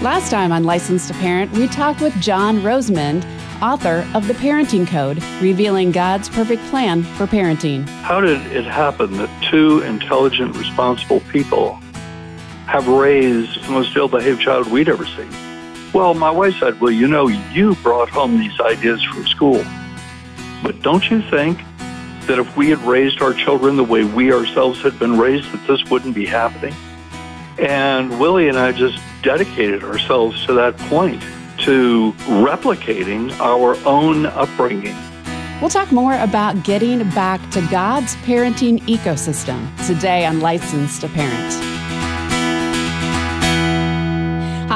Last time on Licensed to Parent, we talked with John Rosemond, author of The Parenting Code, revealing God's perfect plan for parenting. How did it happen that two intelligent, responsible people have raised the most ill behaved child we'd ever seen? Well, my wife said, Well, you know, you brought home these ideas from school. But don't you think that if we had raised our children the way we ourselves had been raised, that this wouldn't be happening? And Willie and I just dedicated ourselves to that point, to replicating our own upbringing. We'll talk more about getting back to God's parenting ecosystem today on Licensed to Parent.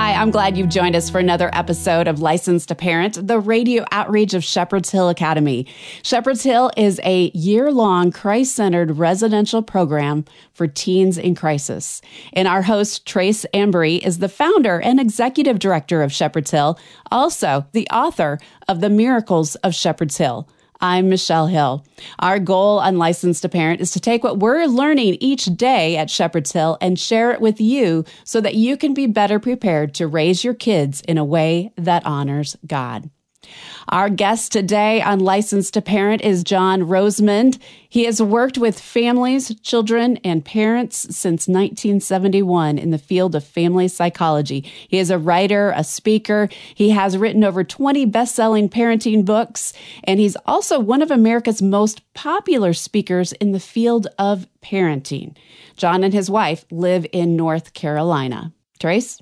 Hi, I'm glad you've joined us for another episode of Licensed to Parent, the radio outreach of Shepherd's Hill Academy. Shepherd's Hill is a year long Christ centered residential program for teens in crisis. And our host, Trace Embry, is the founder and executive director of Shepherd's Hill, also the author of The Miracles of Shepherd's Hill. I'm Michelle Hill. Our goal on Licensed to Parent is to take what we're learning each day at Shepherd's Hill and share it with you so that you can be better prepared to raise your kids in a way that honors God. Our guest today on Licensed to Parent is John Rosemond. He has worked with families, children, and parents since 1971 in the field of family psychology. He is a writer, a speaker. He has written over 20 best selling parenting books, and he's also one of America's most popular speakers in the field of parenting. John and his wife live in North Carolina. Trace?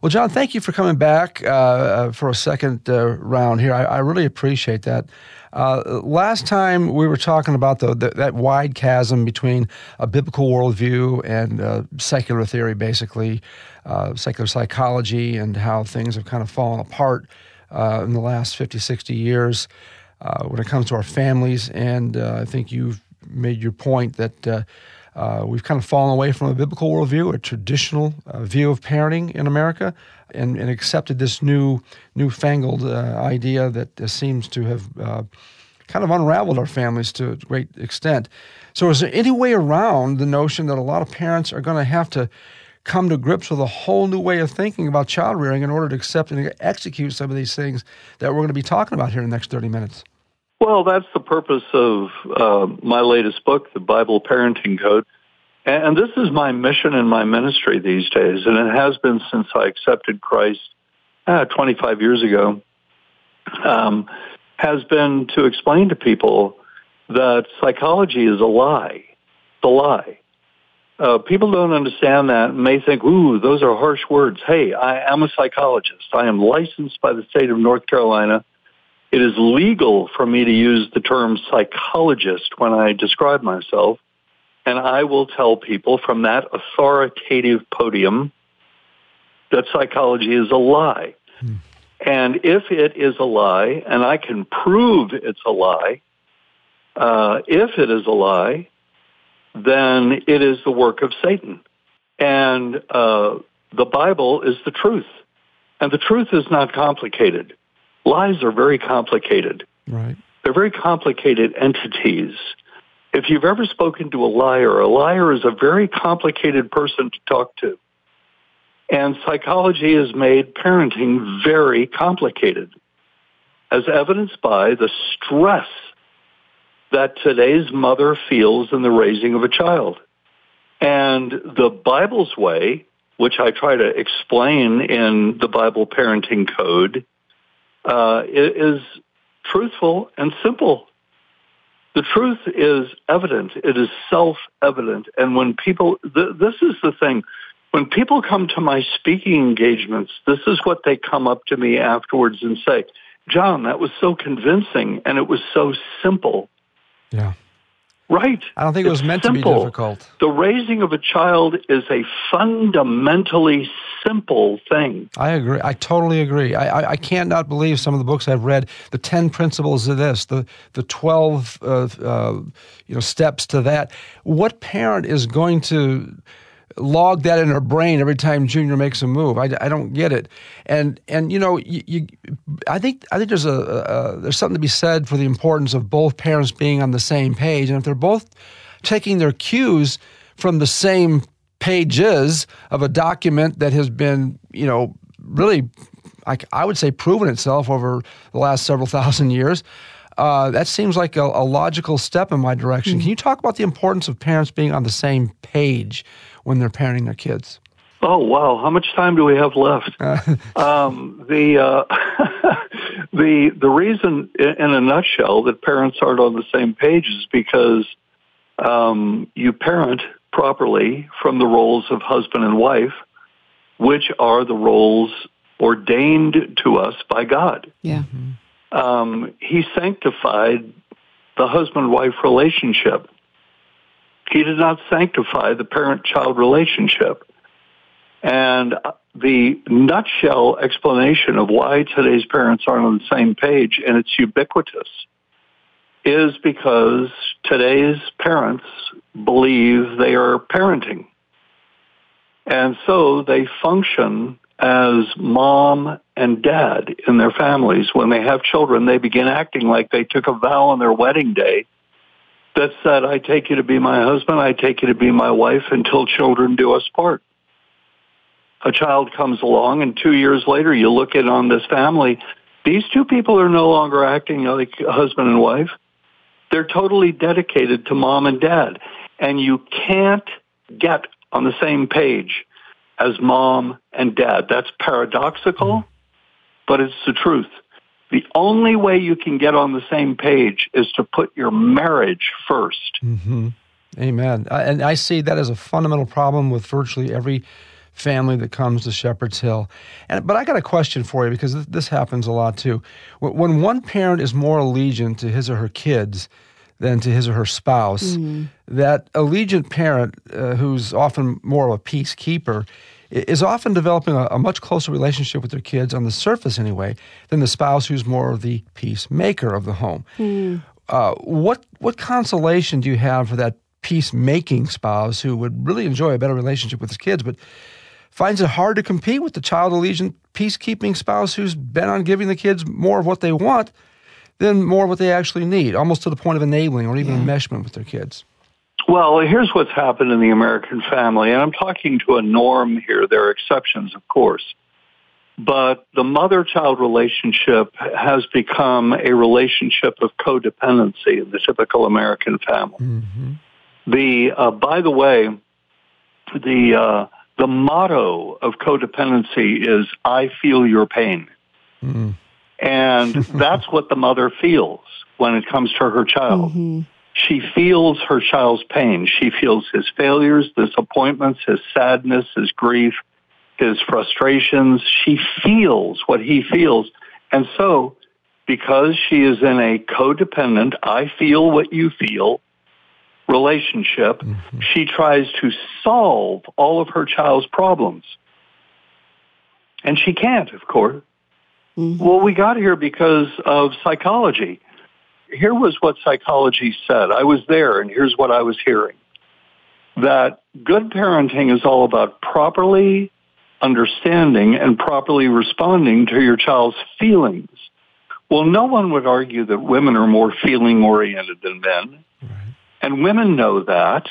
Well, John, thank you for coming back uh, uh, for a second uh, round here. I, I, really appreciate that. Uh, last time we were talking about the, the, that wide chasm between a biblical worldview and uh, secular theory, basically, uh, secular psychology, and how things have kind of fallen apart in the last 50, 60 years when it comes to our families. And I think you've made your point that uh, we've kind of fallen away from a biblical worldview, a traditional uh, view of parenting in America, and, and accepted this new, newfangled uh, idea that uh, seems to have uh, kind of unraveled our families to a great extent. So, is there any way around the notion that a lot of parents are going to have to come to grips with a whole new way of thinking about child rearing in order to accept and execute some of these things that we're going to be talking about here in the next 30 minutes? Well, that's the purpose of uh, my latest book, The Bible Parenting Code. And this is my mission in my ministry these days, and it has been since I accepted Christ uh, 25 years ago, um, has been to explain to people that psychology is a lie. It's a lie. Uh, people don't understand that and may think, ooh, those are harsh words. Hey, I am a psychologist. I am licensed by the state of North Carolina it is legal for me to use the term psychologist when I describe myself, and I will tell people from that authoritative podium that psychology is a lie. Hmm. And if it is a lie, and I can prove it's a lie, uh, if it is a lie, then it is the work of Satan. And uh, the Bible is the truth. And the truth is not complicated lies are very complicated. Right. They're very complicated entities. If you've ever spoken to a liar, a liar is a very complicated person to talk to. And psychology has made parenting very complicated, as evidenced by the stress that today's mother feels in the raising of a child. And the Bible's way, which I try to explain in the Bible Parenting Code, uh, is truthful and simple. The truth is evident. It is self-evident. And when people, th- this is the thing, when people come to my speaking engagements, this is what they come up to me afterwards and say, John, that was so convincing and it was so simple. Yeah. Right. I don't think it was meant simple. to be difficult. The raising of a child is a fundamentally simple thing. I agree. I totally agree. I, I, I can't not believe some of the books I've read. The ten principles of this, the the twelve uh, uh, you know steps to that. What parent is going to log that in her brain every time Junior makes a move. I, I don't get it. And and you know, you, you I think I think there's a, a, there's something to be said for the importance of both parents being on the same page. And if they're both taking their cues from the same pages of a document that has been you know really, I, I would say, proven itself over the last several thousand years. Uh, that seems like a, a, logical step in my direction. Mm-hmm. Can you talk about the importance of parents being on the same page when they're parenting their kids? Oh wow! How much time do we have left? um, the uh, the the reason, in a nutshell, that parents aren't on the same page is because um, you parent properly from the roles of husband and wife, which are the roles ordained to us by God. Yeah. Mm-hmm um, he sanctified the husband wife relationship. He did not sanctify the parent child relationship. And the nutshell explanation of why today's parents aren't on the same page, and it's ubiquitous, is because today's parents believe they are parenting. And so they function as mom and dad in their families. When they have children, they begin acting like they took a vow on their wedding day that said, I take you to be my husband, I take you to be my wife until children do us part. A child comes along and two years later you look in on this family. These two people are no longer acting like husband and wife. They're totally dedicated to mom and dad. And you can't get on the same page as mom and dad. That's paradoxical, but it's the truth. The only way you can get on the same page is to put your marriage 1st mm-hmm. Amen. And I see that as a fundamental problem with virtually every family that comes to Shepherd's Hill. And but I got a question for you because this happens a lot too. When one parent is more allegiant to his or her kids than to his or her spouse, mm. that allegiant parent uh, who's often more of a peacekeeper is often developing a, a, much closer relationship with their kids on the surface anyway than the spouse who's more of the peacemaker of the home. Mm. Uh, what what consolation do you have for that peacemaking spouse who would really enjoy a better relationship with his kids, but finds it hard to compete with the child allegiant peacekeeping spouse who's bent on giving the kids more of what they want than more of what they actually need, almost to the point of enabling or even yeah. enmeshment with their kids? Well, here's what's happened in the American family, and I'm talking to a norm here. There are exceptions, of course. But the mother-child relationship has become a relationship of codependency in the typical American family. Mm-hmm. The, uh, by the way, the uh, the motto of codependency is "I feel your pain," mm. and that's what the mother feels when it comes to her child. Mm-hmm. She feels her child's pain. She feels his failures, disappointments, his sadness, his grief, his frustrations. She feels what he feels. And so, because she is in a codependent, I feel what you feel relationship, mm-hmm. she tries to solve all of her child's problems. And she can't, of course. Mm-hmm. Well, we got here because of psychology here was what psychology said. I was there, and here's what I was hearing that good parenting is all about properly understanding and properly responding to your child's feelings. Well, no one would argue that women are more feeling oriented than men. Right. And women know that.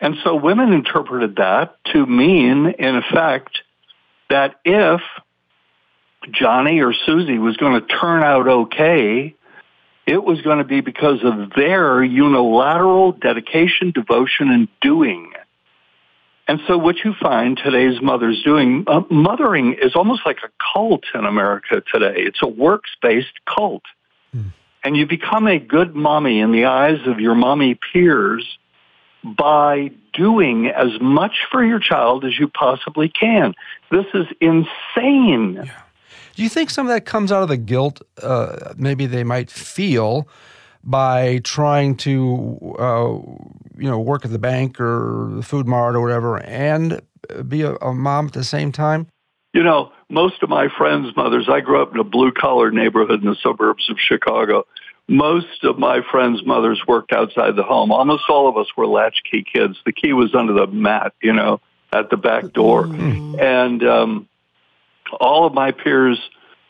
And so women interpreted that to mean, in effect, that if Johnny or Susie was going to turn out okay, it was going to be because of their unilateral dedication, devotion, and doing. And so what you find today's mothers doing, uh, mothering is almost like a cult in America today. It's a works-based cult. Mm. And you become a good mommy in the eyes of your mommy peers by doing as much for your child as you possibly can. This is insane. Yeah. Do you think some of that comes out of the guilt uh, maybe they might feel by trying to, uh, you know, work at the bank or the food mart or whatever and be a, a mom at the same time? You know, most of my friends' mothers, I grew up in a blue collar neighborhood in the suburbs of Chicago. Most of my friends' mothers worked outside the home. Almost all of us were latchkey kids. The key was under the mat, you know, at the back door. Mm-hmm. And um, all of my peers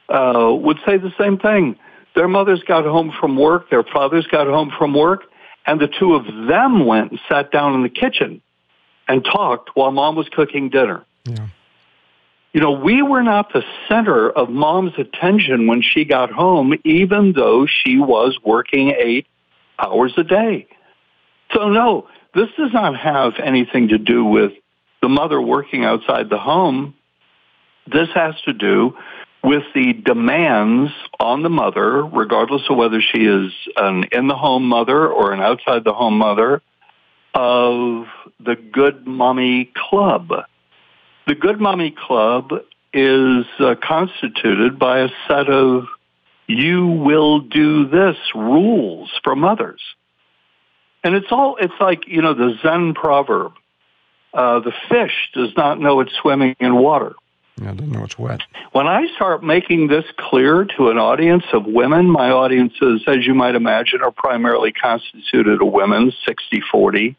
uh, would say the same thing. Their mothers got home from work, their fathers got home from work, and the two of them went and sat down in the kitchen and talked while mom was cooking dinner. Yeah. You know, we were not the center of mom's attention when she got home, even though she was working eight hours a day. So no, this does not have anything to do with the mother working outside the home. This has to do with the demands on the mother, regardless of whether she is an in the home mother or an outside the home mother, of the Good Mommy Club. The Good Mommy Club is uh, constituted by a set of you will do this rules for mothers. And it's all, it's like, you know, the Zen proverb. Uh, the fish does not know it's swimming in water. Yeah, doesn't know it's wet. When I start making this clear to an audience of women, my audiences, as you might imagine, are primarily constituted of women, 60-40.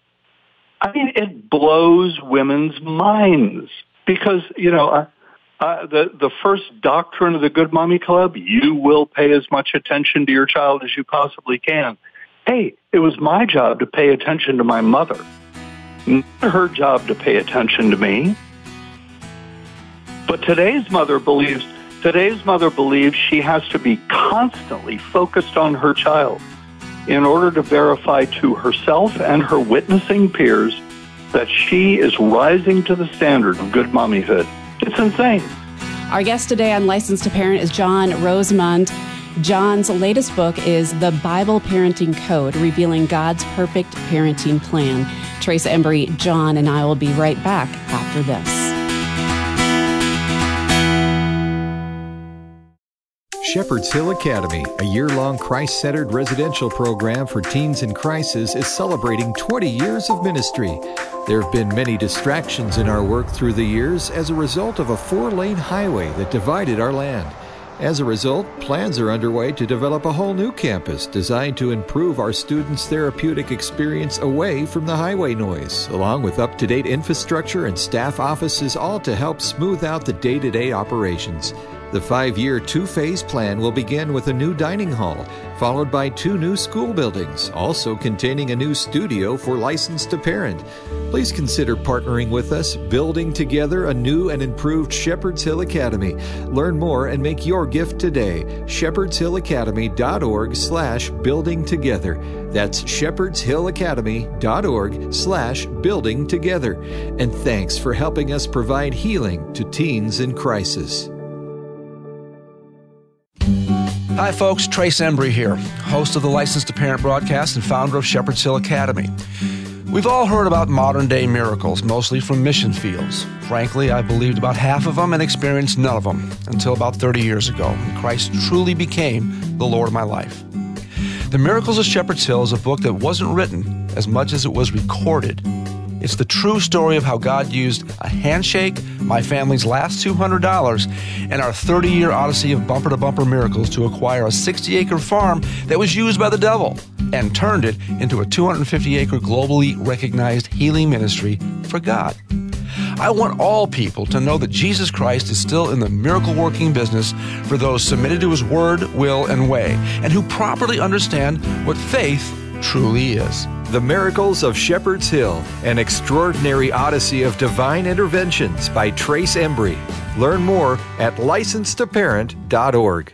I mean, it blows women's minds because, you know, uh, uh, the, the first doctrine of the Good Mommy Club, you will pay as much attention to your child as you possibly can. Hey, it was my job to pay attention to my mother, not her job to pay attention to me. But today's mother believes today's mother believes she has to be constantly focused on her child in order to verify to herself and her witnessing peers that she is rising to the standard of good mommyhood. It's insane. Our guest today on Licensed to Parent is John Rosemond. John's latest book is The Bible Parenting Code, revealing God's perfect parenting plan. Trace Embry, John, and I will be right back after this. Shepherd's Hill Academy, a year long Christ centered residential program for teens in crisis, is celebrating 20 years of ministry. There have been many distractions in our work through the years as a result of a four lane highway that divided our land. As a result, plans are underway to develop a whole new campus designed to improve our students' therapeutic experience away from the highway noise, along with up to date infrastructure and staff offices, all to help smooth out the day to day operations. The five year, two phase plan will begin with a new dining hall, followed by two new school buildings, also containing a new studio for licensed to parent. Please consider partnering with us, building together a new and improved Shepherd's Hill Academy. Learn more and make your gift today. shepherdshillacademy.org slash building together. That's shepherdshillacademy.org slash building together. And thanks for helping us provide healing to teens in crisis. Hi, folks. Trace Embry here, host of the Licensed to Parent broadcast and founder of Shepherd's Hill Academy. We've all heard about modern day miracles, mostly from mission fields. Frankly, I believed about half of them and experienced none of them until about 30 years ago, when Christ truly became the Lord of my life. The Miracles of Shepherd's Hill is a book that wasn't written as much as it was recorded it's the true story of how God used a handshake, my family's last $200, and our 30 year odyssey of bumper to bumper miracles to acquire a 60 acre farm that was used by the devil and turned it into a 250 acre globally recognized healing ministry for God. I want all people to know that Jesus Christ is still in the miracle working business for those submitted to his word, will, and way, and who properly understand what faith truly is. The Miracles of Shepherd's Hill, an extraordinary odyssey of divine interventions by Trace Embry. Learn more at licensedtoparent.org.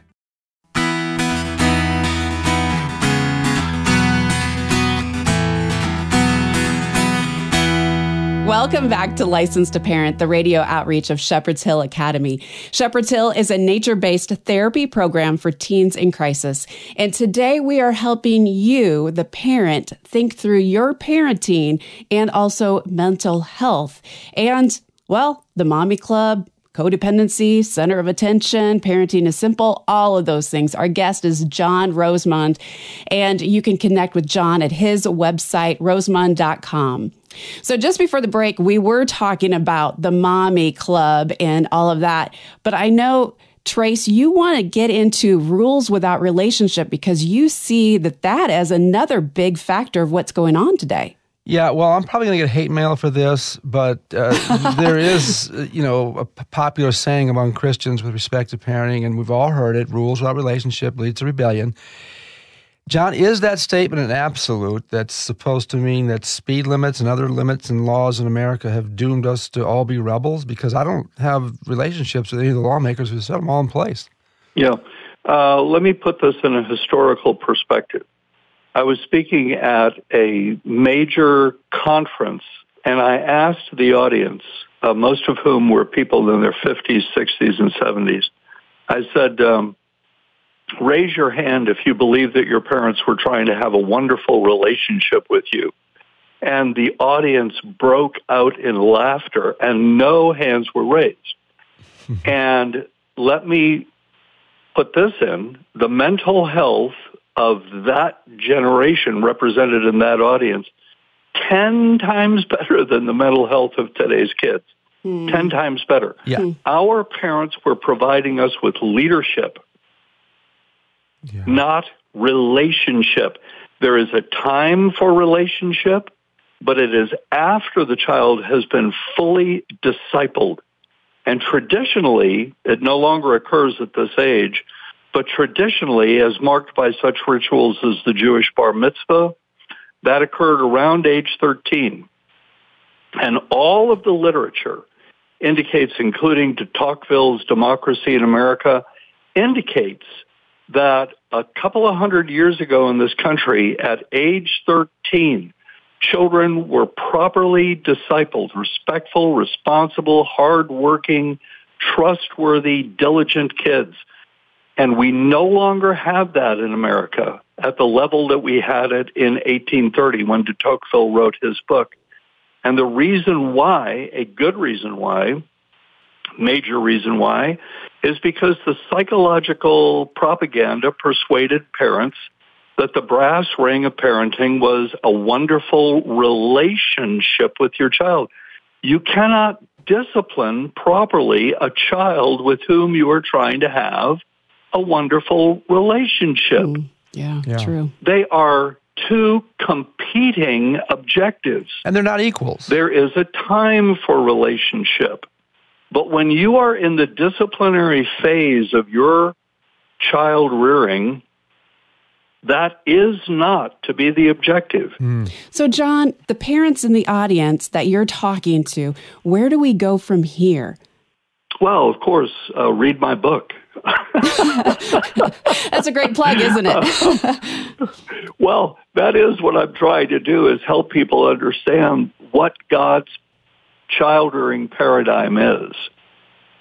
Welcome back to License to Parent, the radio outreach of Shepherd's Hill Academy. Shepherd's Hill is a nature based therapy program for teens in crisis. And today we are helping you, the parent, think through your parenting and also mental health. And, well, the Mommy Club, codependency, center of attention, parenting is simple, all of those things. Our guest is John Rosemond, and you can connect with John at his website, rosemond.com. So just before the break, we were talking about the mommy club and all of that. But I know, Trace, you want to get into rules without relationship because you see that that as another big factor of what's going on today. Yeah, well, I'm probably going to get hate mail for this, but uh, there is, you know, a popular saying among Christians with respect to parenting, and we've all heard it: rules without relationship leads to rebellion. John, is that statement an absolute that's supposed to mean that speed limits and other limits and laws in America have doomed us to all be rebels? Because I don't have relationships with any of the lawmakers who set them all in place. Yeah. Uh, let me put this in a historical perspective. I was speaking at a major conference, and I asked the audience, uh, most of whom were people in their 50s, 60s, and 70s, I said, um, raise your hand if you believe that your parents were trying to have a wonderful relationship with you. And the audience broke out in laughter, and no hands were raised. and let me put this in the mental health of that generation represented in that audience 10 times better than the mental health of today's kids. Mm. 10 times better. Yeah. Our parents were providing us with leadership yeah. not relationship. There is a time for relationship, but it is after the child has been fully discipled. And traditionally, it no longer occurs at this age, but traditionally, as marked by such rituals as the Jewish bar mitzvah, that occurred around age 13. And all of the literature indicates, including de Tocqueville's Democracy in America, indicates that a couple of hundred years ago in this country, at age 13, children were properly discipled, respectful, responsible, hardworking, trustworthy, diligent kids. And we no longer have that in America at the level that we had it in 1830 when de Tocqueville wrote his book. And the reason why, a good reason why, major reason why, is because the psychological propaganda persuaded parents that the brass ring of parenting was a wonderful relationship with your child. You cannot discipline properly a child with whom you are trying to have a wonderful relationship. Mm, yeah, yeah, true. They are two competing objectives. And they're not equals. There is a time for relationship. But when you are in the disciplinary phase of your child rearing, that is not to be the objective. Mm. So, John, the parents in the audience that you're talking to, where do we go from here? Well, of course, uh, read my book. That's a great plug, isn't it? well, that is what I'm trying to do is help people understand what God's child rearing paradigm is.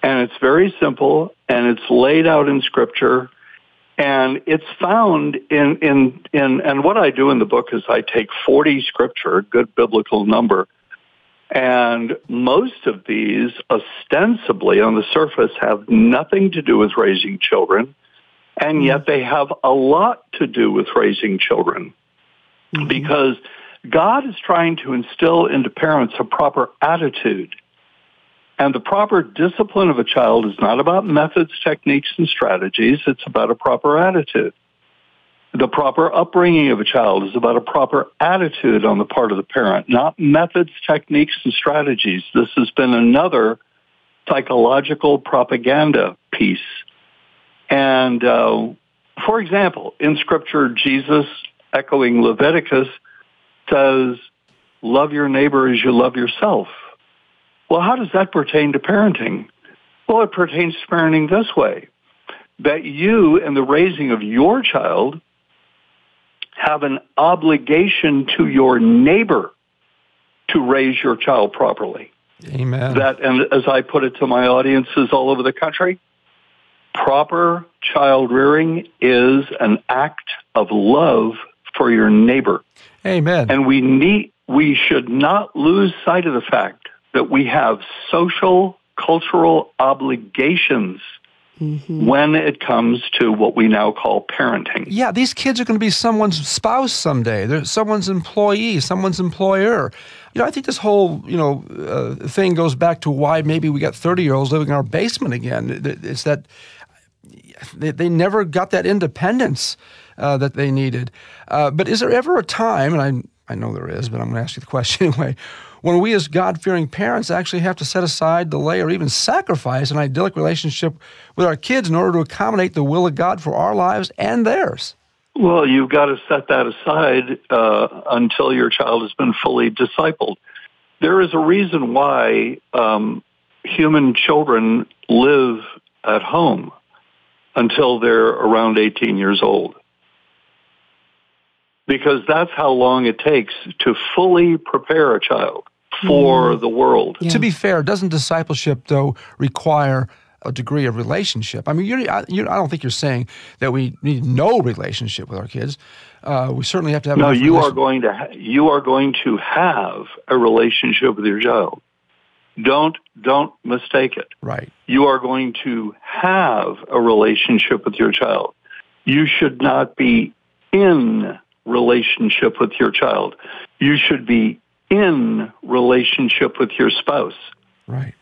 And it's very simple and it's laid out in scripture and it's found in, in, in, and what I do in the book is I take 40 scripture, good biblical number, and most of these ostensibly on the surface have nothing to do with raising children, and yet they have a lot to do with raising children. Mm-hmm. Because God is trying to instill into parents a proper attitude. And the proper discipline of a child is not about methods, techniques, and strategies. It's about a proper attitude. The proper upbringing of a child is about a proper attitude on the part of the parent, not methods, techniques, and strategies. This has been another psychological propaganda piece. And, uh, for example, in scripture, Jesus, echoing Leviticus, says, love your neighbor as you love yourself. Well, how does that pertain to parenting? Well, it pertains to parenting this way that you, in the raising of your child, have an obligation to your neighbor to raise your child properly. Amen. That, and as I put it to my audiences all over the country, proper child rearing is an act of love for your neighbor. Amen. And we need, we should not lose sight of the fact that we have social, cultural obligations Mm-hmm. when it comes to what we now call parenting. Yeah, these kids are going to be someone's spouse someday. They're someone's employee, someone's employer. You know, I think this whole you know uh, thing goes back to why maybe we got thirty year olds living in our basement again. It's that they, they never got that independence uh, that they needed. Uh, but is there ever a time, and I, I know there is, but I'm going to ask you the question anyway, when we as God fearing parents actually have to set aside, delay, or even sacrifice an idyllic relationship with our kids in order to accommodate the will of God for our lives and theirs? Well, you've got to set that aside uh, until your child has been fully discipled. There is a reason why um, human children live at home until they're around 18 years old. Because that's how long it takes to fully prepare a child for mm. the world. Yeah. To be fair, doesn't discipleship, though, require a degree of relationship? I mean, you're, I, you're, I don't think you're saying that we need no relationship with our kids. Uh, we certainly have to have. No, you are going to ha- you are going to have a relationship with your child. Don't don't mistake it. Right. You are going to have a relationship with your child. You should not be in relationship with your child. You should be in relationship with your spouse. Right.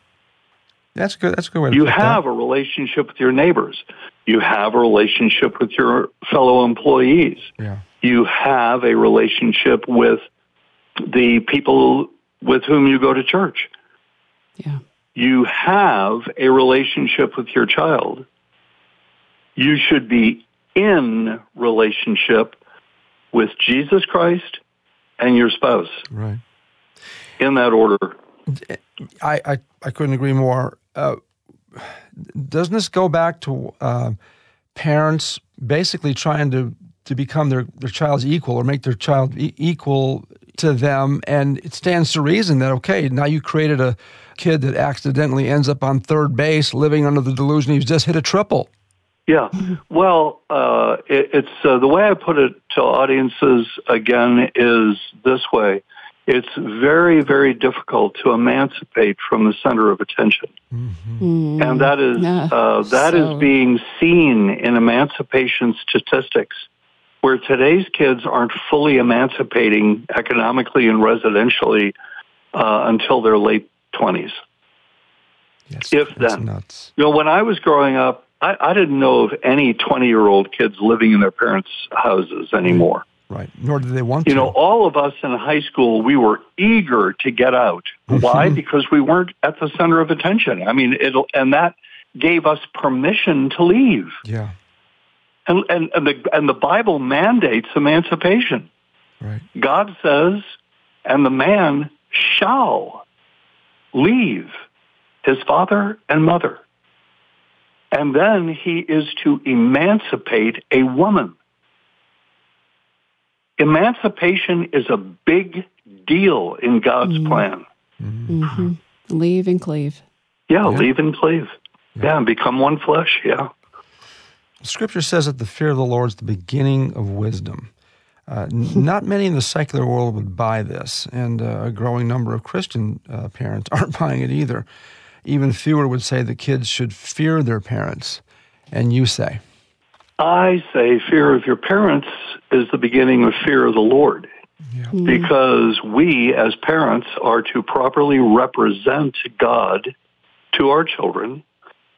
That's good. That's a good way. you have that. a relationship with your neighbors. You have a relationship with your fellow employees. Yeah. You have a relationship with the people with whom you go to church. Yeah. You have a relationship with your child. You should be in relationship with Jesus Christ and your spouse. Right. In that order. I, I, I couldn't agree more. Uh, doesn't this go back to uh, parents basically trying to, to become their, their child's equal or make their child e- equal to them? And it stands to reason that, okay, now you created a kid that accidentally ends up on third base living under the delusion he's just hit a triple. Yeah. Well, uh, it, it's uh, the way I put it to audiences again is this way it's very, very difficult to emancipate from the center of attention. Mm-hmm. And that is, yeah, uh, that so. is being seen in emancipation statistics where today's kids aren't fully emancipating economically and residentially uh, until their late 20s. Yes, if then. Nuts. You know, when I was growing up, I, I didn't know of any 20 year old kids living in their parents' houses anymore. Right. Nor did they want you to. You know, all of us in high school, we were eager to get out. Mm-hmm. Why? Because we weren't at the center of attention. I mean, it'll, and that gave us permission to leave. Yeah. And, and, and the, and the Bible mandates emancipation. Right. God says, and the man shall leave his father and mother. And then he is to emancipate a woman emancipation is a big deal in God's mm-hmm. plan. Mm-hmm. Leave and cleave. Yeah, yeah, leave and cleave. Yeah. yeah, and become one flesh. Yeah. Scripture says that the fear of the Lord is the beginning of wisdom. Uh, not many in the secular world would buy this, and uh, a growing number of Christian uh, parents aren't buying it either. Even fewer would say the kids should fear their parents. And you say? I say fear of your parents is the beginning of fear of the Lord. Yeah. Mm. Because we as parents are to properly represent God to our children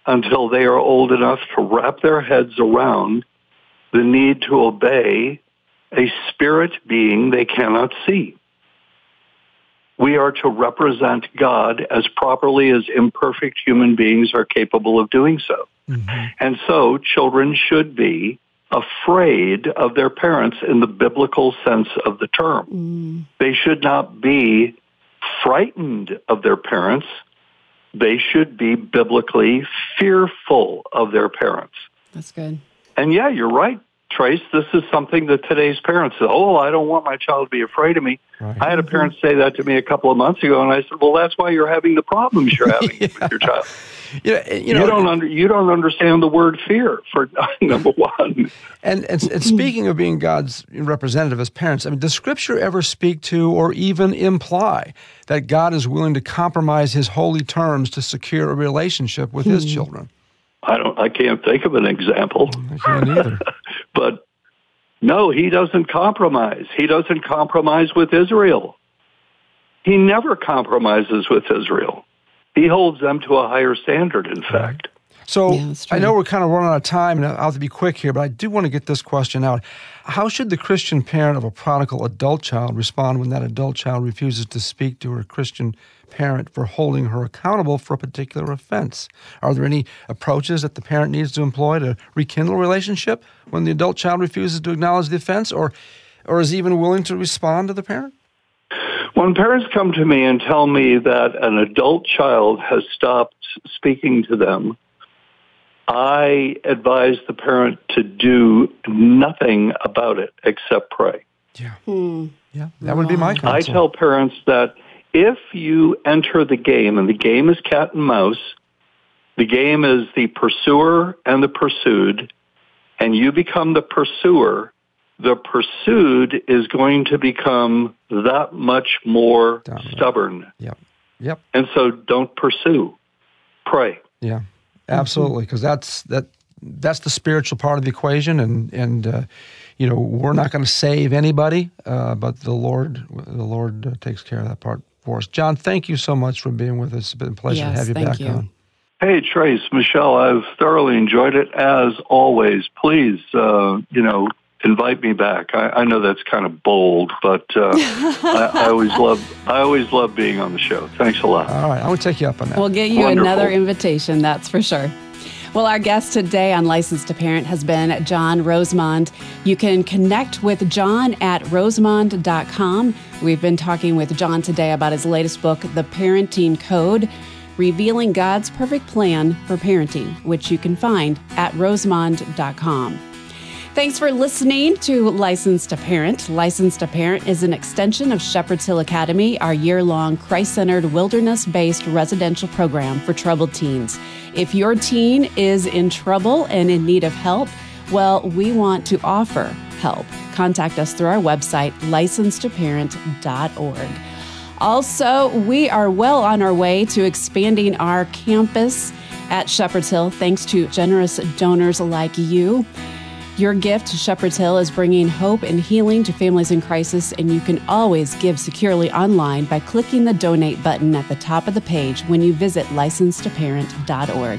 until they are old enough to wrap their heads around the need to obey a spirit being they cannot see. We are to represent God as properly as imperfect human beings are capable of doing so. Mm-hmm. And so children should be afraid of their parents in the biblical sense of the term. Mm. They should not be frightened of their parents. They should be biblically fearful of their parents. That's good. And yeah, you're right, Trace. This is something that today's parents say, oh, I don't want my child to be afraid of me. Right. I had a parent say that to me a couple of months ago, and I said, well, that's why you're having the problems you're having yeah. with your child. You, you, know, you don't under, you don't understand the word fear for number one. And, and, and speaking of being God's representative as parents, I mean, does Scripture ever speak to or even imply that God is willing to compromise His holy terms to secure a relationship with His hmm. children? I don't. I can't think of an example. I can't either. but no, He doesn't compromise. He doesn't compromise with Israel. He never compromises with Israel. He holds them to a higher standard, in fact. So Yeah. I know we're kind of running out of time, and I'll have to be quick here, but I do want to get this question out. How should the Christian parent of a prodigal adult child respond when that adult child refuses to speak to her Christian parent for holding her accountable for a particular offense? Are there any approaches that the parent needs to employ to rekindle a relationship when the adult child refuses to acknowledge the offense, or or is even willing to respond to the parent? When parents come to me and tell me that an adult child has stopped speaking to them, I advise the parent to do nothing about it except pray. Yeah, Hmm. yeah, that would be my counsel. I tell parents that if you enter the game, and the game is cat and mouse, the game is the pursuer and the pursued, and you become the pursuer, the pursued is going to become that much more Dominant. stubborn. Yep, yep. And so don't pursue. Pray. Yeah, absolutely. Because that's that that's the spiritual part of the equation, and and uh, you know we're not going to save anybody, uh, but the Lord the Lord uh, takes care of that part for us. John, thank you so much for being with us. It's been a pleasure to have you thank back you. on. Hey, Trace, Michelle, I've thoroughly enjoyed it as always. Please, uh, you know, invite me back. I, I know that's kind of bold, but uh, I, I always love I always love being on the show. Thanks a lot. All right, I will take you up on that. We'll get you Wonderful. another invitation, that's for sure. Well, our guest today on Licensed to Parent has been John Rosemond. You can connect with John at rosemond.com. We've been talking with John today about his latest book, The Parenting Code Revealing God's Perfect Plan for Parenting, which you can find at rosemond.com. Thanks for listening to Licensed to Parent. Licensed to Parent is an extension of Shepherd's Hill Academy, our year long Christ centered, wilderness based residential program for troubled teens. If your teen is in trouble and in need of help, well, we want to offer help. Contact us through our website, license2parent.org. Also, we are well on our way to expanding our campus at Shepherd's Hill thanks to generous donors like you. Your gift to Shepherd's Hill is bringing hope and healing to families in crisis, and you can always give securely online by clicking the donate button at the top of the page when you visit license2parent.org.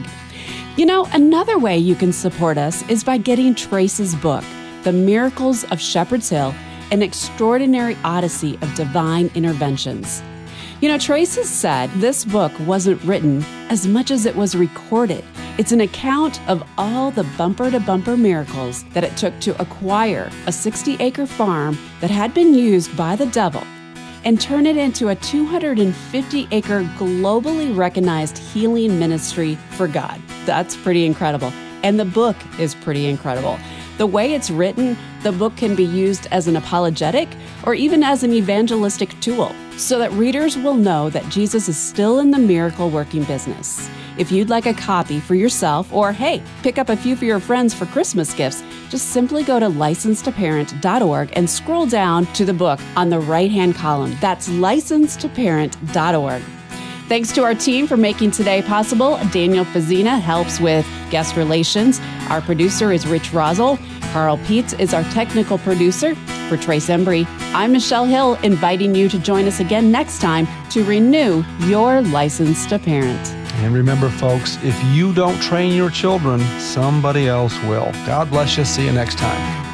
You know, another way you can support us is by getting Trace's book, The Miracles of Shepherd's Hill An Extraordinary Odyssey of Divine Interventions. You know, Tracy said this book wasn't written as much as it was recorded. It's an account of all the bumper to bumper miracles that it took to acquire a 60 acre farm that had been used by the devil and turn it into a 250 acre globally recognized healing ministry for God. That's pretty incredible. And the book is pretty incredible. The way it's written, the book can be used as an apologetic or even as an evangelistic tool so that readers will know that Jesus is still in the miracle working business. If you'd like a copy for yourself, or hey, pick up a few for your friends for Christmas gifts, just simply go to license2parent.org and scroll down to the book on the right hand column. That's license2parent.org. Thanks to our team for making today possible. Daniel Fazina helps with guest relations. Our producer is Rich Rosel. Carl Peets is our technical producer. For Trace Embry, I'm Michelle Hill, inviting you to join us again next time to renew your license to parent. And remember, folks, if you don't train your children, somebody else will. God bless you. See you next time.